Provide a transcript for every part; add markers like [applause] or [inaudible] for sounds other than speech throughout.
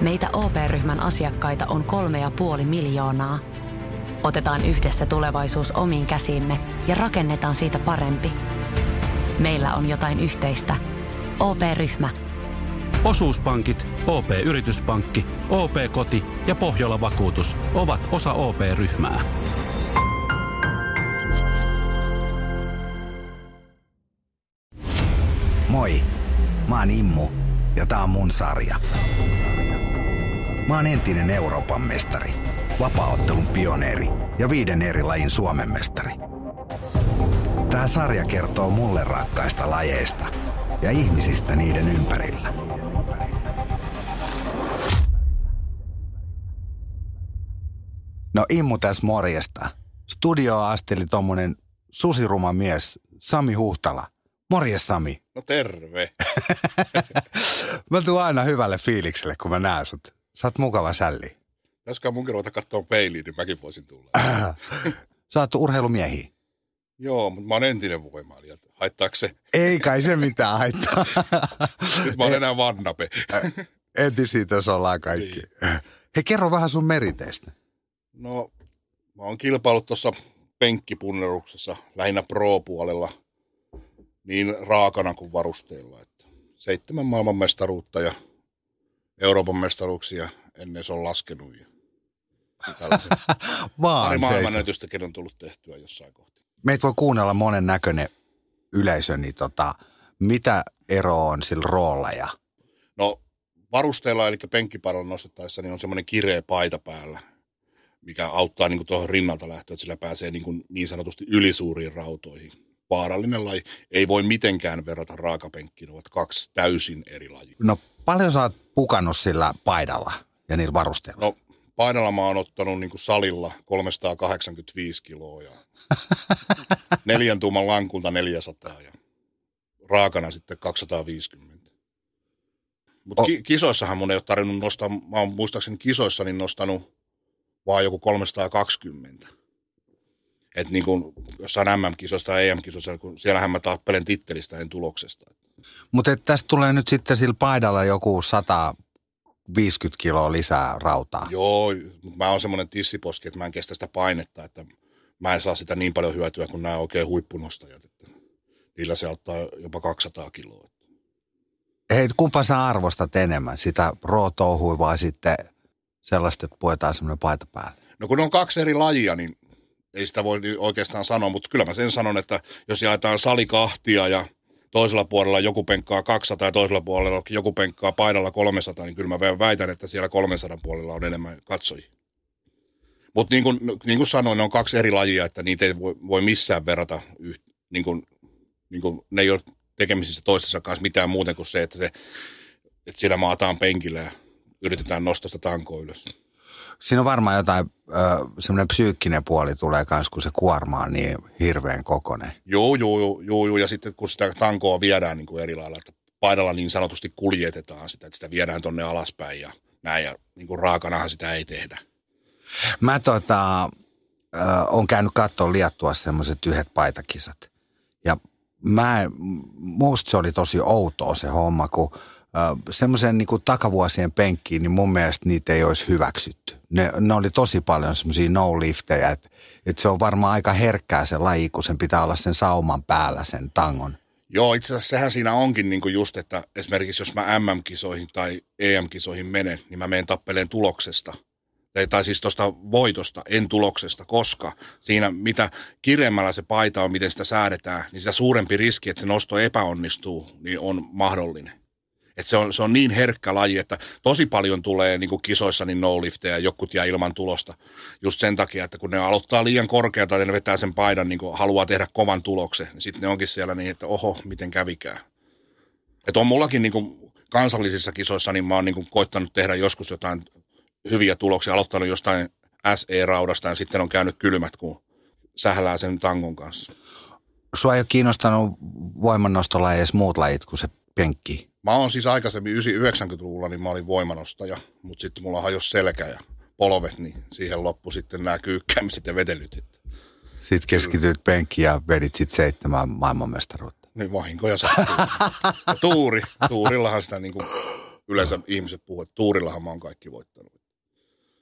Meitä OP-ryhmän asiakkaita on kolme ja puoli miljoonaa. Otetaan yhdessä tulevaisuus omiin käsiimme ja rakennetaan siitä parempi. Meillä on jotain yhteistä. OP-ryhmä. Osuuspankit, OP-yrityspankki, OP-koti ja Pohjola Vakuutus ovat osa OP-ryhmää. Moi, mä oon Immu ja tää on mun sarja. Mä oon entinen Euroopan mestari, vapaaottelun pioneeri ja viiden eri lajin Suomen mestari. Tää sarja kertoo mulle rakkaista lajeista ja ihmisistä niiden ympärillä. No Immu tässä morjesta. Studio asteli tommonen susiruma mies Sami Huhtala. Morjes Sami. No terve. [laughs] Mä tuun aina hyvälle fiilikselle, kun mä näen sut. Sä oot mukava sälli. Pitäisikö munkin ruveta katsoa peiliin, niin mäkin voisin tulla. [clears throat] Sä oot urheilumiehi. Joo, mutta mä oon entinen voimailija. Haittaako se? Ei kai se mitään haittaa. [laughs] Nyt mä oon enää vannape. Entisiä tässä ollaan kaikki. Hei, kerro vähän sun meriteistä. No, mä oon kilpailut tuossa penkkipunneruksessa, lähinnä pro-puolella, niin raakana kuin varusteilla. Että seitsemän maailmanmestaruutta ja Euroopan mestaruuksia ennen se on laskenut. Ja [laughs] Vaan maailmanennätystäkin on tullut tehtyä jossain kohti. Meitä voi kuunnella monen näköinen yleisö, niin tota, mitä ero on sillä roolla ja No varusteilla, eli penkkipaidalla nostettaessa, niin on semmoinen kireä paita päällä, mikä auttaa niin tuohon rinnalta lähtöä, että sillä pääsee niin, kuin niin sanotusti ylisuuriin rautoihin. Vaarallinen laji. Ei voi mitenkään verrata raakapenkkiin, ovat kaksi täysin eri lajia. No paljon sä oot pukannut sillä paidalla ja niillä varusteilla? No painalla mä oon ottanut niin salilla 385 kiloa ja [laughs] neljän tuuman lankulta 400 ja raakana sitten 250. Mutta O- ki- kisoissahan mun ei ole tarvinnut nostaa, mä oon muistaakseni kisoissa niin nostanut vaan joku 320. Että niin kuin jossain MM-kisoissa tai EM-kisoissa, kun siellähän mä tappelen tittelistä en tuloksesta. Mutta tästä tulee nyt sitten sillä paidalla joku 150 kiloa lisää rautaa. Joo, mutta mä oon semmoinen tissiposki, että mä en kestä sitä painetta, että mä en saa sitä niin paljon hyötyä kuin nämä oikein huippunostajat. Että niillä se ottaa jopa 200 kiloa. Hei, kumpa sä arvostat enemmän? Sitä rootouhui vai sitten sellaista, että puetaan semmoinen paita päälle? No kun on kaksi eri lajia, niin ei sitä voi oikeastaan sanoa, mutta kyllä mä sen sanon, että jos jaetaan sali kahtia ja toisella puolella joku penkkaa 200 ja toisella puolella joku penkkaa paidalla 300, niin kyllä mä väitän, että siellä 300 puolella on enemmän katsojia. Mutta niin kuin, niin kuin sanoin, ne on kaksi eri lajia, että niitä ei voi, voi missään verrata. Yht, niin kuin, niin kuin, ne ei ole tekemisissä toistensa kanssa mitään muuten kuin se, että, se, että siellä maataan penkillä ja yritetään nostaa sitä tankoa ylös. Siinä on varmaan jotain, semmoinen psyykkinen puoli tulee myös, kun se kuorma on niin hirveän kokonen. Joo, joo, joo, joo, joo. Ja sitten kun sitä tankoa viedään niin kuin eri lailla, että paidalla niin sanotusti kuljetetaan sitä, että sitä viedään tonne alaspäin ja näin. Ja niin kuin raakanahan sitä ei tehdä. Mä tota, on käynyt katsoa liattua semmoiset yhdet paitakisat. Ja mä, musta se oli tosi outoa se homma, kun ö, semmoisen niin takavuosien penkkiin, niin mun mielestä niitä ei olisi hyväksytty. Ne, ne oli tosi paljon semmoisia no-liftejä, että et se on varmaan aika herkkää se laji, kun sen pitää olla sen sauman päällä sen tangon. Joo, itse asiassa sehän siinä onkin niin kuin just, että esimerkiksi jos mä MM-kisoihin tai EM-kisoihin menen, niin mä menen tappeleen tuloksesta. Tai, tai siis tuosta voitosta, en tuloksesta, koska siinä mitä kireemmällä se paita on, miten sitä säädetään, niin sitä suurempi riski, että se nosto epäonnistuu, niin on mahdollinen. Et se, on, se on niin herkkä laji, että tosi paljon tulee niin kuin kisoissa niin no-lifteja, jokut jää ilman tulosta. Just sen takia, että kun ne aloittaa liian korkealta ja ne vetää sen paidan, niin kuin haluaa tehdä kovan tuloksen, niin sitten ne onkin siellä niin, että oho, miten kävikään. Että on mullakin niin kuin kansallisissa kisoissa, niin mä oon niin kuin koittanut tehdä joskus jotain hyviä tuloksia, aloittanut jostain SE-raudasta ja sitten on käynyt kylmät, kun sählää sen tangon kanssa. Sua ei ole kiinnostanut voimannostolla edes muut lajit kuin se penkki. Mä oon siis aikaisemmin 90-luvulla, niin mä olin voimanostaja, mutta sitten mulla hajos selkä ja polvet, niin siihen loppu sitten nämä kyykkäämiset ja vetelyt. Sitten keskityt penkkiin ja vedit sitten seitsemän maailmanmestaruutta. niin vahinkoja sattuu. ja [laughs] tuuri, tuurillahan sitä niin kuin yleensä ihmiset puhuu, että tuurillahan mä oon kaikki voittanut.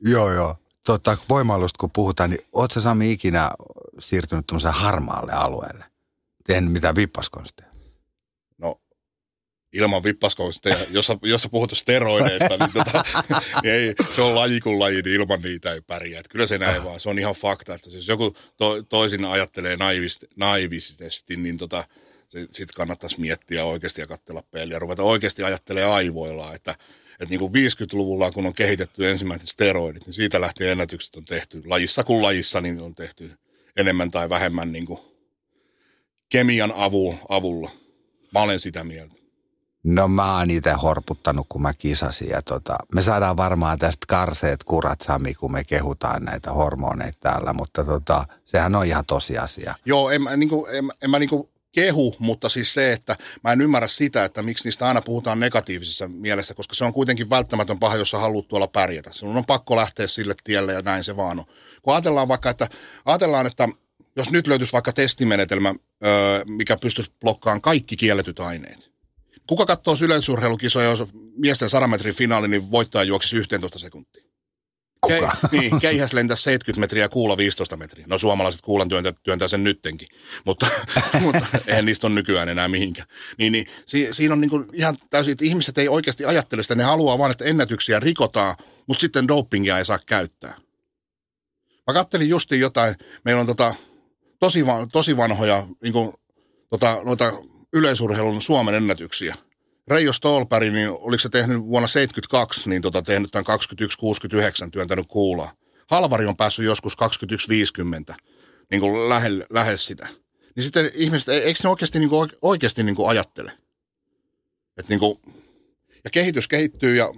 Joo, joo. Tota, voimailusta kun puhutaan, niin oot sä Sami ikinä siirtynyt tuommoiselle harmaalle alueelle? Tehnyt mitään vippaskonsteja? No, ilman vippaskonsteja, jos, jos sä puhut steroideista, niin, tota, niin [laughs] ei, se on laji kuin laji, niin ilman niitä ei pärjää. Että kyllä se näin vaan, se on ihan fakta, että siis joku to, toisin ajattelee naivisesti, naivisesti niin tota, sitten kannattaisi miettiä oikeasti ja katsella peliä, ruveta oikeasti ajattelemaan aivoillaan, että että niin kuin 50-luvulla, kun on kehitetty ensimmäiset steroidit, niin siitä lähtien ennätykset on tehty lajissa kuin lajissa, niin on tehty enemmän tai vähemmän niin kuin kemian avulla. Mä olen sitä mieltä. No mä oon itse horputtanut, kun mä kisasin. Ja tota, me saadaan varmaan tästä karseet kurat, Sami, kun me kehutaan näitä hormoneita täällä, mutta tota, sehän on ihan tosiasia. Joo, en niin kuin, en, en mä niin kuin kehu, mutta siis se, että mä en ymmärrä sitä, että miksi niistä aina puhutaan negatiivisessa mielessä, koska se on kuitenkin välttämätön paha, jos sä haluat tuolla pärjätä. Sinun on pakko lähteä sille tielle ja näin se vaan on. Kun ajatellaan vaikka, että, ajatellaan, että jos nyt löytyisi vaikka testimenetelmä, mikä pystyisi blokkaamaan kaikki kielletyt aineet. Kuka katsoo yleisurheilukisoja, jos miesten 100 metrin finaali, niin voittaja juoksisi 11 sekuntia. Kuka? Ke, [laughs] niin, keihäs lentää 70 metriä ja kuulla 15 metriä. No suomalaiset kuulan työntää, työntää sen nyttenkin, mutta, [laughs] [laughs] mutta eihän niistä ole nykyään enää mihinkään. Niin, niin si, siinä on niin ihan täysin, että ihmiset ei oikeasti ajattele sitä, ne haluaa vaan, että ennätyksiä rikotaan, mutta sitten dopingia ei saa käyttää. Mä kattelin justiin jotain, meillä on tota, tosi, tosi vanhoja niin kuin, tota, noita yleisurheilun Suomen ennätyksiä – Reijo Stolberg, niin oliko se tehnyt vuonna 72, niin tota, tehnyt tämän 2169 työntänyt kuulaa. Halvari on päässyt joskus 2150, niin kuin lähelle, lähelle sitä. Niin sitten ihmiset, eikö ne oikeasti, niin kuin, oikeasti niin kuin ajattele? Et niin kuin, ja kehitys kehittyy ja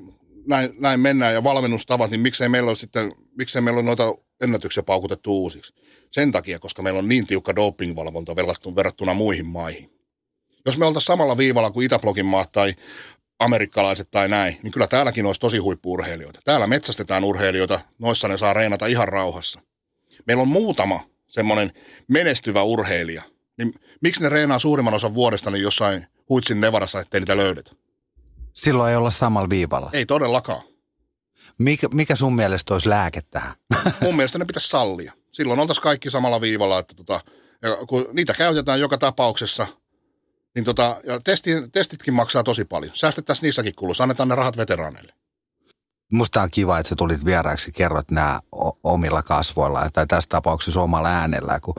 näin, näin mennään ja valmennustavat, niin miksei meillä ole sitten, miksei meillä ole noita ennätyksiä paukutettu uusiksi? Sen takia, koska meillä on niin tiukka dopingvalvonta verrattuna muihin maihin. Jos me oltaisiin samalla viivalla kuin Itäblogin maat tai amerikkalaiset tai näin, niin kyllä täälläkin olisi tosi huippuurheilijoita. Täällä metsästetään urheilijoita, noissa ne saa reenata ihan rauhassa. Meillä on muutama semmoinen menestyvä urheilija. Niin miksi ne reenaa suurimman osan vuodesta niin jossain huitsin Nevarassa, ettei niitä löydetä? Silloin ei olla samalla viivalla. Ei todellakaan. Mikä, mikä sun mielestä olisi lääke tähän? [laughs] Mun mielestä ne pitäisi sallia. Silloin oltaisiin kaikki samalla viivalla, että tota, ja kun niitä käytetään joka tapauksessa – niin tota, ja testi, testitkin maksaa tosi paljon. Säästettäisiin niissäkin kuluissa, annetaan ne rahat veteraaneille. Musta on kiva, että sä tulit vieraaksi, kerrot nämä omilla kasvoilla, tai tässä tapauksessa omalla äänellä, kun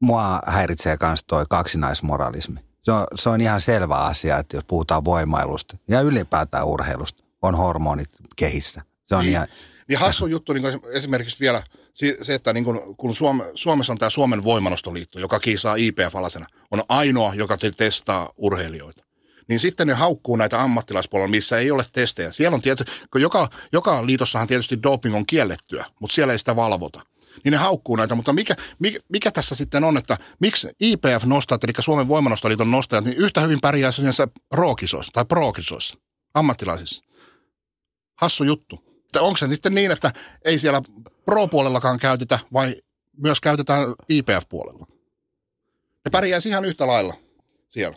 mua häiritsee myös toi kaksinaismoralismi. Se on, se on ihan selvä asia, että jos puhutaan voimailusta ja ylipäätään urheilusta, on hormonit kehissä. Se on niin, ihan... Niin hassu juttu, niin esimerkiksi vielä – se, että niin kun, kun Suome, Suomessa on tämä Suomen voimanostoliitto, joka kiisaa IPF-alasena, on ainoa, joka testaa urheilijoita. Niin sitten ne haukkuu näitä ammattilaispuolella, missä ei ole testejä. Siellä on tietysti, kun joka, joka liitossahan tietysti doping on kiellettyä, mutta siellä ei sitä valvota. Niin ne haukkuu näitä, mutta mikä, mikä, mikä tässä sitten on, että miksi IPF nostaa, eli Suomen voimanostoliiton nostajat, niin yhtä hyvin pärjää sinänsä rookisoissa tai prookisoissa, ammattilaisissa. Hassu juttu. Onko se sitten niin, että ei siellä Pro-puolellakaan käytetä vai myös käytetään IPF-puolella? Ne pärjää ihan yhtä lailla siellä.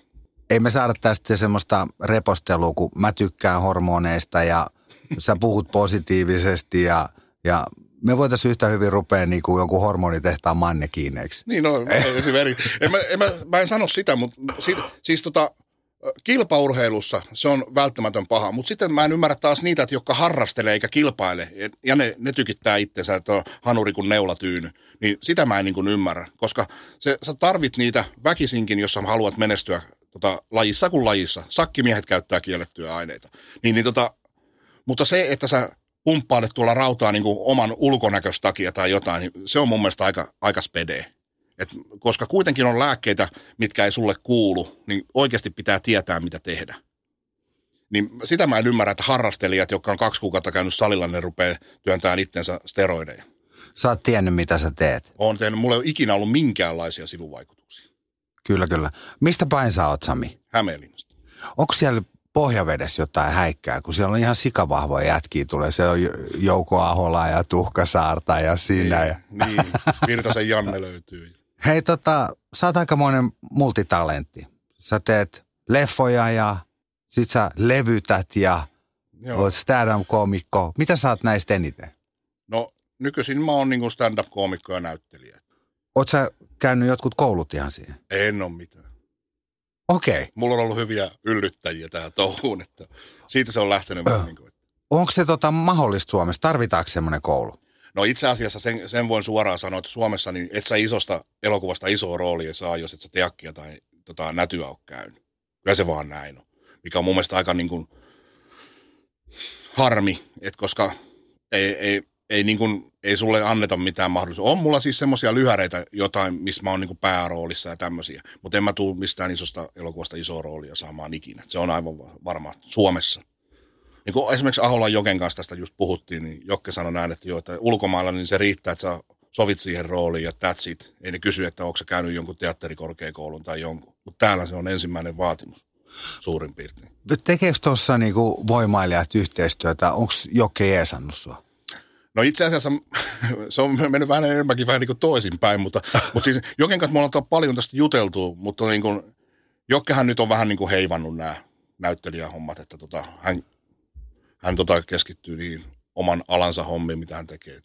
Ei me saada tästä semmoista repostelua, kun mä tykkään hormoneista ja [laughs] sä puhut positiivisesti ja, ja me voitaisiin yhtä hyvin rupea niin kuin jonkun hormonitehtaan mannekiineiksi. Niin, no [laughs] esimerkiksi. En mä, en, mä, mä en sano sitä, mutta si, siis tota, kilpaurheilussa se on välttämätön paha, mutta sitten mä en ymmärrä taas niitä, että jotka harrastelee eikä kilpaile, ja ne, ne tykittää itsensä, että on hanuri kuin neulatyyny. Niin sitä mä en niin kuin ymmärrä, koska se, sä tarvit niitä väkisinkin, jos sä haluat menestyä tota, lajissa kuin lajissa. Sakkimiehet käyttää kiellettyjä aineita. Niin, niin tota, mutta se, että sä pumppailet tuolla rautaa niin kuin oman ulkonäköstakia tai jotain, niin se on mun mielestä aika, aika spedee. Et koska kuitenkin on lääkkeitä, mitkä ei sulle kuulu, niin oikeasti pitää tietää, mitä tehdä. Niin sitä mä en ymmärrä, että harrastelijat, jotka on kaksi kuukautta käynyt salilla, ne rupeaa työntämään itsensä steroideja. Sä oot tiennyt, mitä sä teet. Oon tehnyt. Mulla ei ole ikinä ollut minkäänlaisia sivuvaikutuksia. Kyllä, kyllä. Mistä päin sä oot, Sami? Hämeenlinnasta. Onko siellä pohjavedessä jotain häikkää, kun siellä on ihan sikavahvoja jätkiä tulee. Se on Jouko Ahola ja Tuhkasaarta ja sinä. Niin, ja... niin. Virtasen Janne löytyy. Hei tota, sä oot aikamoinen multitalentti. Sä teet leffoja ja sit sä levytät ja Joo. Oot stand-up-koomikko. Mitä sä oot näistä eniten? No nykyisin mä oon niin stand-up-koomikko ja näyttelijä. Oot sä käynyt jotkut koulut ihan siihen? En ole mitään. Okei. Okay. Mulla on ollut hyviä yllyttäjiä tähän touhuun, että siitä se on lähtenyt. Öh. Niin kuin. Onko se tota mahdollista Suomessa? Tarvitaanko semmoinen koulu? No itse asiassa sen, sen voin suoraan sanoa, että Suomessa niin et sä isosta elokuvasta isoa roolia saa, jos et sä teakkia tai tota, nätyä ole käynyt. Kyllä se vaan näin on. Mikä on mun mielestä aika niin kuin harmi, että koska ei, ei, ei, niin kuin, ei sulle anneta mitään mahdollisuutta. On mulla siis semmoisia lyhäreitä jotain, missä mä oon niin kuin pääroolissa ja tämmöisiä, mutta en mä tule mistään isosta elokuvasta isoa roolia saamaan ikinä. Se on aivan varma Suomessa. Niin kuin esimerkiksi Aholan Joken kanssa tästä just puhuttiin, niin Jokke sanoi näin, että, jo, että ulkomailla niin se riittää, että sä sovit siihen rooliin ja that's it. Ei ne kysy, että onko se käynyt jonkun teatterikorkeakoulun tai jonkun. Mutta täällä se on ensimmäinen vaatimus suurin piirtein. Tekeekö tuossa niinku voimailijat yhteistyötä? Onko Jokke jeesannut sua? No itse asiassa [laughs] se on mennyt vähän enemmänkin vähän niin kuin toisinpäin, mutta, [laughs] mutta siis Joken kanssa me ollaan paljon tästä juteltu, mutta niin kuin, Jokkehan nyt on vähän niin kuin heivannut nämä näyttelijähommat, että tota, hän, hän tota keskittyy niin oman alansa hommiin, mitä hän tekee.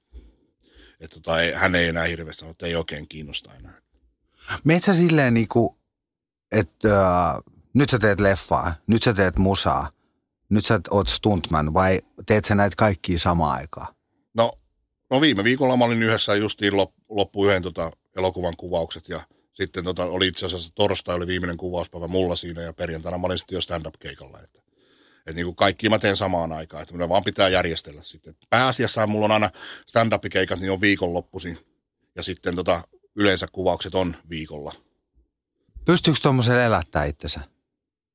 Että tota, ei, hän ei enää hirveästi sano, että ei oikein kiinnosta enää. Metsä silleen niin kuin, että äh, nyt sä teet leffaa, nyt sä teet musaa, nyt sä oot stuntman vai teet sä näitä kaikkia samaan aikaan? No, no viime viikolla mä olin yhdessä justiin loppu yhden tota elokuvan kuvaukset ja sitten tota, oli itse asiassa torstai oli viimeinen kuvauspäivä mulla siinä ja perjantaina mä olin sitten jo stand-up-keikalla. Että, että niin kuin kaikki mä teen samaan aikaan, että vaan pitää järjestellä sitten. Pääasiassa mulla on aina stand-up-keikat, niin on viikonloppuisin ja sitten tota, yleensä kuvaukset on viikolla. Pystyykö tuommoisen elättää itsensä?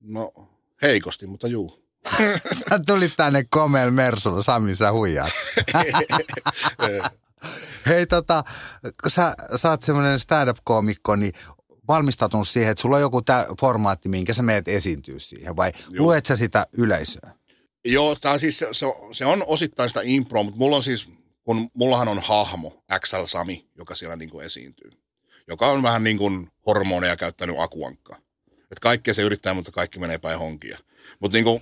No heikosti, mutta juu. [laughs] sä tulit tänne komeel Mersulla, Sami, sä huijaat. [laughs] Hei tota, kun sä, sä oot semmoinen stand-up-koomikko, niin valmistautunut siihen, että sulla on joku tää formaatti, minkä sä meet esiintyä siihen, vai Joo. luet sä sitä yleisöä? Joo, tää siis, se, se, on osittain sitä impro, mutta mulla on siis, kun mullahan on hahmo, XL Sami, joka siellä niin kuin esiintyy, joka on vähän niin kuin hormoneja käyttänyt akuankka. Että kaikkea se yrittää, mutta kaikki menee päin honkia. Mutta niin kuin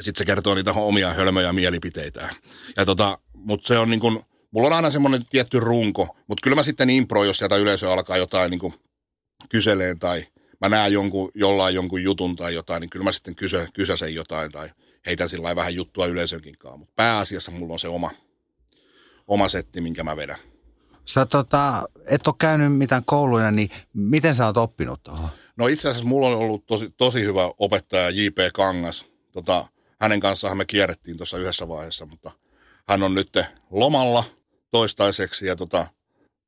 sitten se kertoo niitä omia hölmöjä mielipiteitä. Ja tota, mutta se on niin kuin, mulla on aina semmoinen tietty runko, mutta kyllä mä sitten impro, jos sieltä yleisö alkaa jotain niin kuin kyseleen tai mä näen jonkun, jollain jonkun jutun tai jotain, niin kyllä mä sitten kysä, kysäsen jotain tai heitän sillä vähän juttua yleisönkin kanssa. Mutta pääasiassa mulla on se oma, oma setti, minkä mä vedän. Sä tota, et ole käynyt mitään kouluja, niin miten sä oot oppinut tuohon? No itse asiassa mulla on ollut tosi, tosi hyvä opettaja J.P. Kangas. Tota, hänen kanssaan me kierrettiin tuossa yhdessä vaiheessa, mutta hän on nyt lomalla toistaiseksi ja tota,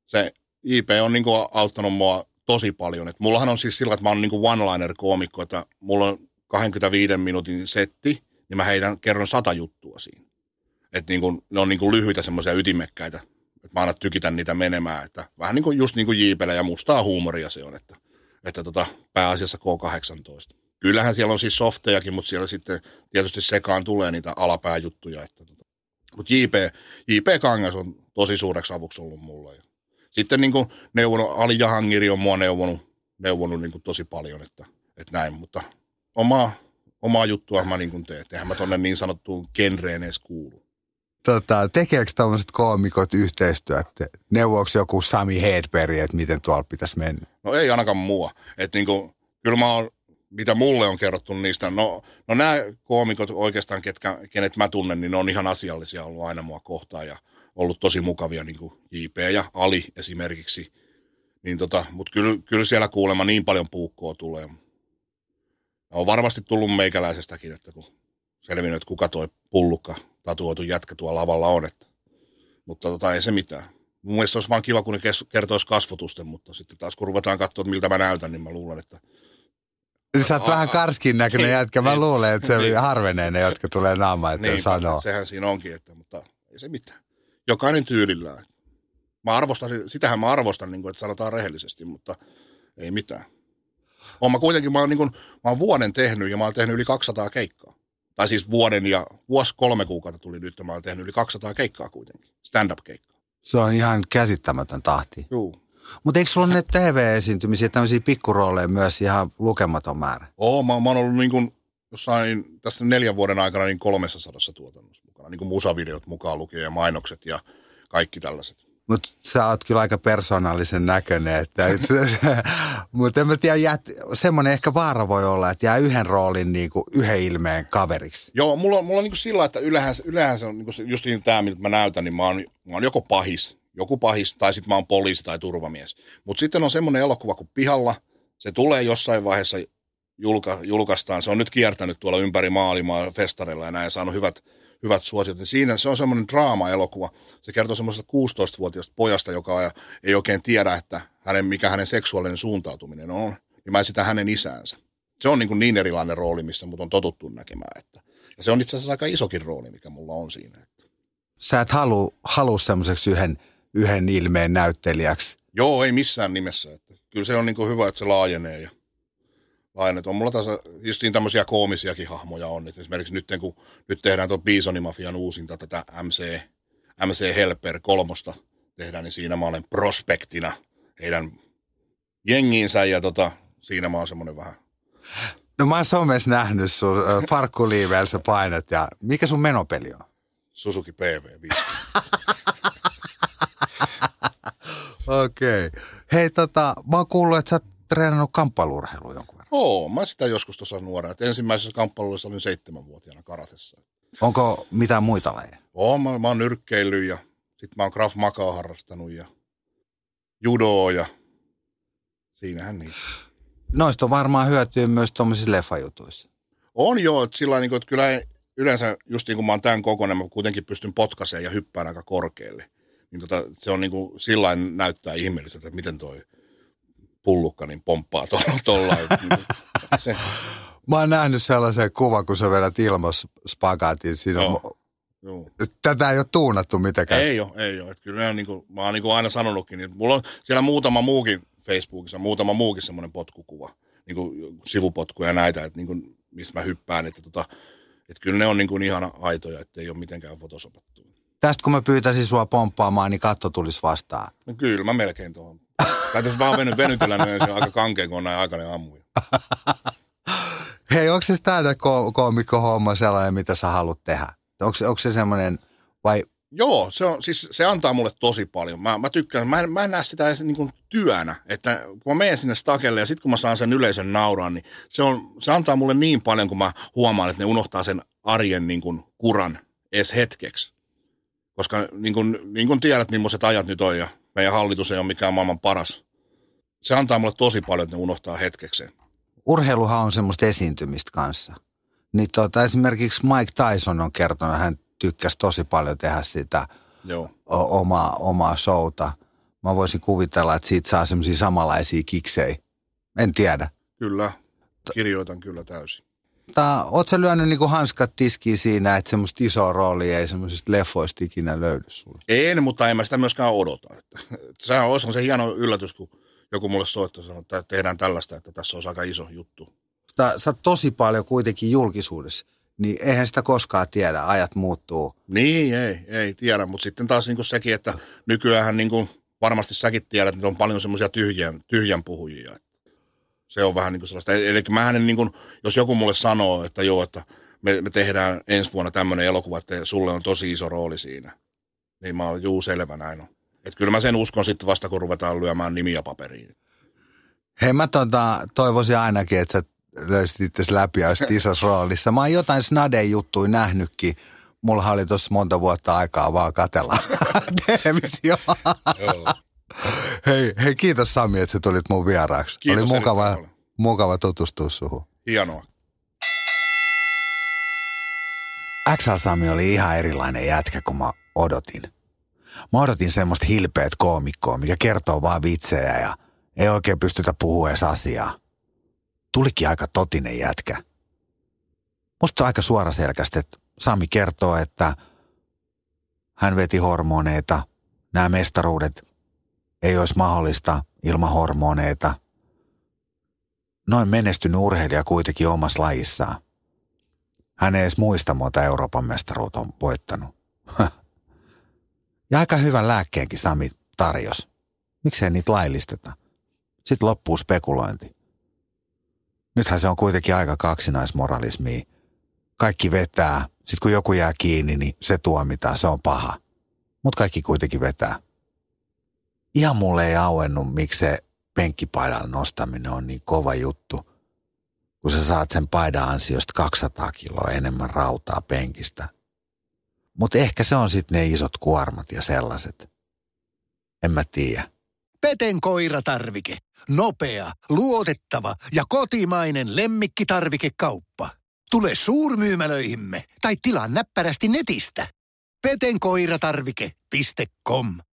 se IP on niinku auttanut mua tosi paljon. Et mullahan on siis sillä, että mä oon niinku one-liner-koomikko, että mulla on 25 minuutin setti, niin mä heitän kerron sata juttua siinä. Että niinku, ne on niinku lyhyitä semmoisia ytimekkäitä, että mä aina tykitän niitä menemään. Että vähän niin kuin just niin kuin ja mustaa huumoria se on, että, että tota, pääasiassa K18. Kyllähän siellä on siis softejakin, mutta siellä sitten tietysti sekaan tulee niitä alapääjuttuja. Että, tota. Mutta JP, JP Kangas on tosi suureksi avuksi ollut mulla. Ja sitten niin kuin neuvonut, Ali Jahangiri on mua neuvonut, neuvonut niin kuin tosi paljon, että, että näin, mutta omaa, omaa juttua mä niin kuin teen. Eihän mä tonne niin sanottuun genreen edes kuulu. Tota, tekeekö tämmöiset koomikot yhteistyötä? Neuvoiko joku Sami Hedberg, että miten tuolla pitäisi mennä? No ei ainakaan mua. Että niin kuin, kyllä mä oon mitä mulle on kerrottu niistä, no, no nämä koomikot oikeastaan, ketkä, kenet mä tunnen, niin ne on ihan asiallisia ollut aina mua kohtaan ja ollut tosi mukavia, niin kuin JP ja Ali esimerkiksi. Niin tota, Mutta kyllä, kyllä siellä kuulemma niin paljon puukkoa tulee. On varmasti tullut meikäläisestäkin, että kun selvinnyt, että kuka toi pullukka tatuoitu jätkä tuolla lavalla on. Että, mutta tota, ei se mitään. Mun mielestä olisi vaan kiva, kun ne kertoisi kasvotusten, mutta sitten taas kun ruvetaan katsoa, että miltä mä näytän, niin mä luulen, että – Sä oot vähän karskin näköinen jätkä. Mä luulen, että se niin. harvenee ne, jotka tulee naamaan, että niin, sanoo. sehän siinä onkin, että, mutta ei se mitään. Jokainen tyylillään. Mä arvostan, sitähän mä arvostan, niin kuin, että sanotaan rehellisesti, mutta ei mitään. Oon mä kuitenkin, mä oon, niin kuin, mä oon vuoden tehnyt ja mä oon tehnyt yli 200 keikkaa. Tai siis vuoden ja vuosi kolme kuukautta tuli nyt, mä oon tehnyt yli 200 keikkaa kuitenkin. Stand-up-keikkaa. Se on ihan käsittämätön tahti. Joo. Mutta eikö sulla ne TV-esiintymisiä, tämmöisiä pikkurooleja myös ihan lukematon määrä? Oo, mä, mä oon ollut niin kuin, jossain tässä neljän vuoden aikana niin 300 tuotannossa mukana, niin kuin musavideot mukaan lukien ja mainokset ja kaikki tällaiset. Mutta sä oot kyllä aika persoonallisen näköinen. Että, [laughs] mutta en mä tiedä, jät, semmoinen ehkä vaara voi olla, että jää yhden roolin niin kuin yhden ilmeen kaveriksi. Joo, mulla on, mulla on niin kuin sillä, että yleensä, yleensä on niin kuin just niin tämä, mitä mä näytän, niin mä oon, mä oon joko pahis, joku pahis, tai sitten mä oon poliisi tai turvamies. Mutta sitten on semmoinen elokuva kuin Pihalla, se tulee jossain vaiheessa julka, julkaistaan. Se on nyt kiertänyt tuolla ympäri maailmaa festareilla ja näin, saanut hyvät, hyvät suosiot. Ja siinä se on semmoinen draama-elokuva. Se kertoo semmoisesta 16-vuotiaasta pojasta, joka ei oikein tiedä, että hänen, mikä hänen seksuaalinen suuntautuminen on. Niin mä esitän hänen isäänsä. Se on niin, kuin niin erilainen rooli, missä mut on totuttu näkemään. Että. Ja se on itse asiassa aika isokin rooli, mikä mulla on siinä. Että. Sä et halua, halua semmoiseksi yhden, yhden ilmeen näyttelijäksi. Joo, ei missään nimessä. Että kyllä se on niin kuin hyvä, että se laajenee ja laajennet. On mulla taas justiin tämmöisiä koomisiakin hahmoja on. Et esimerkiksi nyt kun nyt tehdään tuon Bisonimafian uusinta tätä MC, MC Helper kolmosta tehdään, niin siinä mä olen prospektina heidän jengiinsä ja tota, siinä mä oon semmoinen vähän No mä oon somessa nähnyt sun äh, farkkuliiveellä sä painat ja mikä sun menopeli on? Suzuki PV5. [laughs] Okei. Okay. Hei tota, mä oon kuullut, että sä oot treenannut kamppailurheilua jonkun. Oo, mä sitä joskus tuossa nuorena. ensimmäisessä kamppailussa olin seitsemänvuotiaana karatessa. Onko mitään muita lajeja? Oo, mä, mä oon nyrkkeillyt ja sit mä oon Graf Makaa harrastanut ja judoa ja siinähän niin. Noista on varmaan hyötyä myös tuommoisissa leffajutuissa. On joo, että sillä niin että kyllä yleensä just niin kuin mä oon tämän kokoinen, mä kuitenkin pystyn potkaseen ja hyppään aika korkealle. Niin tota, se on niin kuin sillä näyttää ihmeelliseltä, että miten toi pullukka niin pomppaa tuolla. [laughs] tuolla se. Mä oon nähnyt sellaisen kuvan, kun sä vedät ilmas spagaatin. Siinä on, Joo. Tätä ei ole tuunattu mitenkään. Ei ole, ei ole. Että kyllä on niin kuin, mä oon niin kuin aina sanonutkin, niin mulla on siellä muutama muukin Facebookissa, muutama muukin semmoinen potkukuva, niin kuin sivupotku ja näitä, että niin kuin, mistä mä hyppään, että, tota, että kyllä ne on niin kuin ihana aitoja, että ei ole mitenkään fotosopattu. Tästä kun mä pyytäisin sua pomppaamaan, niin katto tulisi vastaan. No kyllä, mä melkein tuohon tai tässä vaan veny, venytellä, niin se on aika kankea, kun on näin aikainen ammuja. Hei, onko se stand koomikko homma sellainen, mitä sä haluat tehdä? Onko, onko se semmoinen, vai Joo, se, on, siis se antaa mulle tosi paljon. Mä, mä tykkään, mä en, mä en näe sitä edes niin kuin työnä, että kun mä menen sinne stakelle ja sitten kun mä saan sen yleisön nauraa, niin se, on, se antaa mulle niin paljon, kun mä huomaan, että ne unohtaa sen arjen niin kuin kuran edes hetkeksi. Koska niin kuin, niin kuin tiedät, millaiset ajat nyt on ja meidän hallitus ei ole mikään maailman paras. Se antaa mulle tosi paljon, että ne unohtaa hetkekseen. Urheiluhan on semmoista esiintymistä kanssa. Niin tota, esimerkiksi Mike Tyson on kertonut, hän tykkäsi tosi paljon tehdä sitä Joo. O- omaa, omaa showta. Mä voisin kuvitella, että siitä saa semmoisia samanlaisia kiksejä. En tiedä. Kyllä, kirjoitan kyllä täysin. Oletko sä lyönyt niinku hanskat tiskiin siinä, että semmoista isoa roolia ei semmoisista leffoista ikinä löydy sulle? En, mutta en mä sitä myöskään odota. Että, että sehän olisi se hieno yllätys, kun joku mulle soittaa sanoo, että tehdään tällaista, että tässä on aika iso juttu. Sä, sä tosi paljon kuitenkin julkisuudessa, niin eihän sitä koskaan tiedä, ajat muuttuu. Niin, ei, ei tiedä, mutta sitten taas niin kuin sekin, että nykyään niin kuin varmasti säkin tiedät, että on paljon semmoisia tyhjän, tyhjän puhujia se on vähän niin kuin sellaista. Eli mä en niin kuin, jos joku mulle sanoo, että joo, että me, me tehdään ensi vuonna tämmöinen elokuva, että sulle on tosi iso rooli siinä, niin mä oon juu selvä näin on. Että kyllä mä sen uskon sitten vasta, kun ruvetaan lyömään nimiä paperiin. Hei mä tota, toivoisin ainakin, että sä löysit itse läpi ja isossa [laughs] roolissa. Mä oon jotain snadeen juttuja nähnytkin. Mulla oli tuossa monta vuotta aikaa vaan katella [laughs] [laughs] televisioa. Hei, hei, kiitos Sami, että sä tulit mun vieraaksi. Kiitos Oli mukava, mukava tutustua suhun. Hienoa. XL Sami oli ihan erilainen jätkä kuin mä odotin. Mä odotin semmoista hilpeät koomikkoa, mikä kertoo vaan vitsejä ja ei oikein pystytä puhua edes asiaa. Tulikin aika totinen jätkä. Musta on aika suoraselkästi, että Sami kertoo, että hän veti hormoneita, nämä mestaruudet ei olisi mahdollista ilman hormoneita. Noin menestynyt urheilija kuitenkin omassa lajissaan. Hän ei edes muista muuta Euroopan mestaruutta on voittanut. [laughs] ja aika hyvän lääkkeenkin Sami tarjos. Miksei niitä laillisteta? Sitten loppuu spekulointi. Nythän se on kuitenkin aika kaksinaismoralismia. Kaikki vetää. Sitten kun joku jää kiinni, niin se tuomitaan. Se on paha. Mutta kaikki kuitenkin vetää. Ihan mulle ei auennut, miksi se penkkipaidan nostaminen on niin kova juttu. Kun sä saat sen paidan ansiosta 200 kiloa enemmän rautaa penkistä. Mutta ehkä se on sitten ne isot kuormat ja sellaiset. En mä tiedä. Peten koiratarvike. Nopea, luotettava ja kotimainen lemmikkitarvikekauppa. Tule suurmyymälöihimme tai tilaa näppärästi netistä. petenkoiratarvike.com